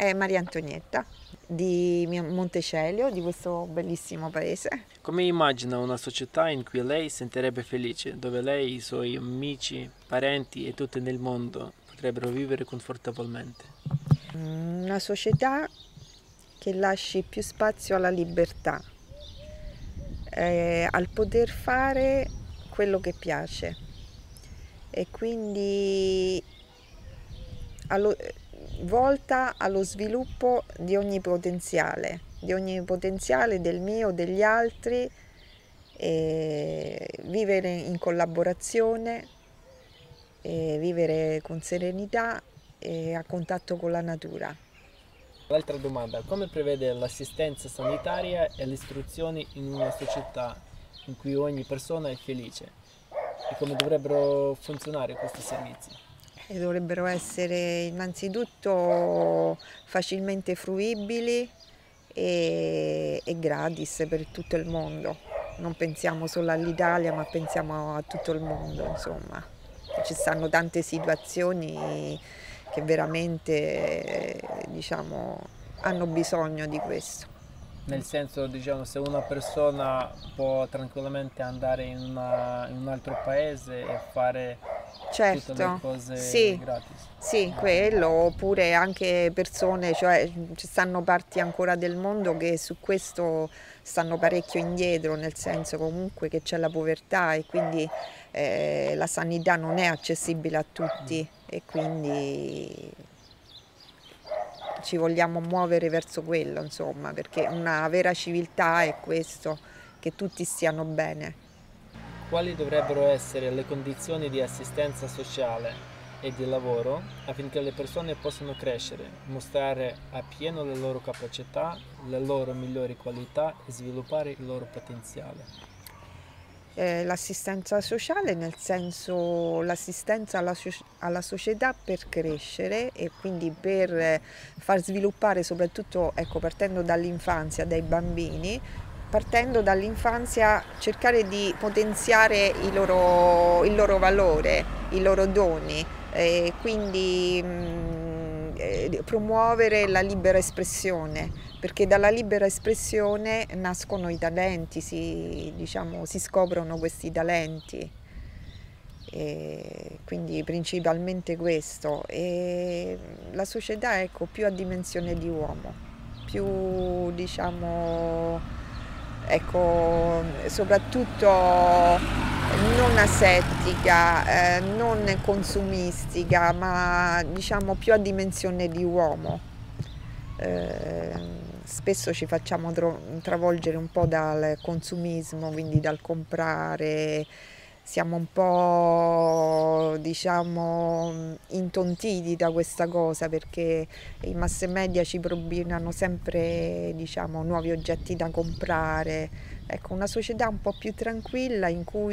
è Maria Antonietta di Montecelio, di questo bellissimo paese. Come immagina una società in cui lei sentirebbe felice, dove lei, i suoi amici, parenti e tutti nel mondo potrebbero vivere confortevolmente? Una società che lasci più spazio alla libertà, eh, al poter fare quello che piace e quindi allo, volta allo sviluppo di ogni potenziale, di ogni potenziale del mio, degli altri, vivere in collaborazione, vivere con serenità e a contatto con la natura. L'altra domanda, come prevede l'assistenza sanitaria e l'istruzione in una società in cui ogni persona è felice? E come dovrebbero funzionare questi servizi? E dovrebbero essere innanzitutto facilmente fruibili e, e gratis per tutto il mondo. Non pensiamo solo all'Italia ma pensiamo a tutto il mondo, insomma. Ci stanno tante situazioni che veramente diciamo, hanno bisogno di questo. Nel senso, diciamo, se una persona può tranquillamente andare in, una, in un altro paese e fare certo. cose sì. gratis. Sì, quello, oppure anche persone, cioè ci stanno parti ancora del mondo che su questo stanno parecchio indietro, nel senso comunque che c'è la povertà e quindi eh, la sanità non è accessibile a tutti mm. e quindi ci vogliamo muovere verso quello, insomma, perché una vera civiltà è questo, che tutti stiano bene. Quali dovrebbero essere le condizioni di assistenza sociale e di lavoro affinché le persone possano crescere, mostrare appieno le loro capacità, le loro migliori qualità e sviluppare il loro potenziale? Eh, l'assistenza sociale nel senso l'assistenza alla, alla, società per crescere e quindi per far sviluppare soprattutto ecco, partendo dall'infanzia, dai bambini, partendo dall'infanzia cercare di potenziare il loro, il loro valore, i loro doni, e quindi mh, mm, eh, promuovere la libera espressione, perché dalla libera espressione nascono i talenti, si, diciamo, si scoprono questi talenti. E quindi principalmente questo e la società ecco più a dimensione di uomo più diciamo ecco, soprattutto non asettica, eh, non consumistica, ma diciamo più a dimensione di uomo. Eh, spesso ci facciamo travolgere un po' dal consumismo, quindi dal comprare, siamo un po' diciamo intontiti da questa cosa perché i mass media ci propinano sempre diciamo nuovi oggetti da comprare. Ecco una società un po' più tranquilla in cui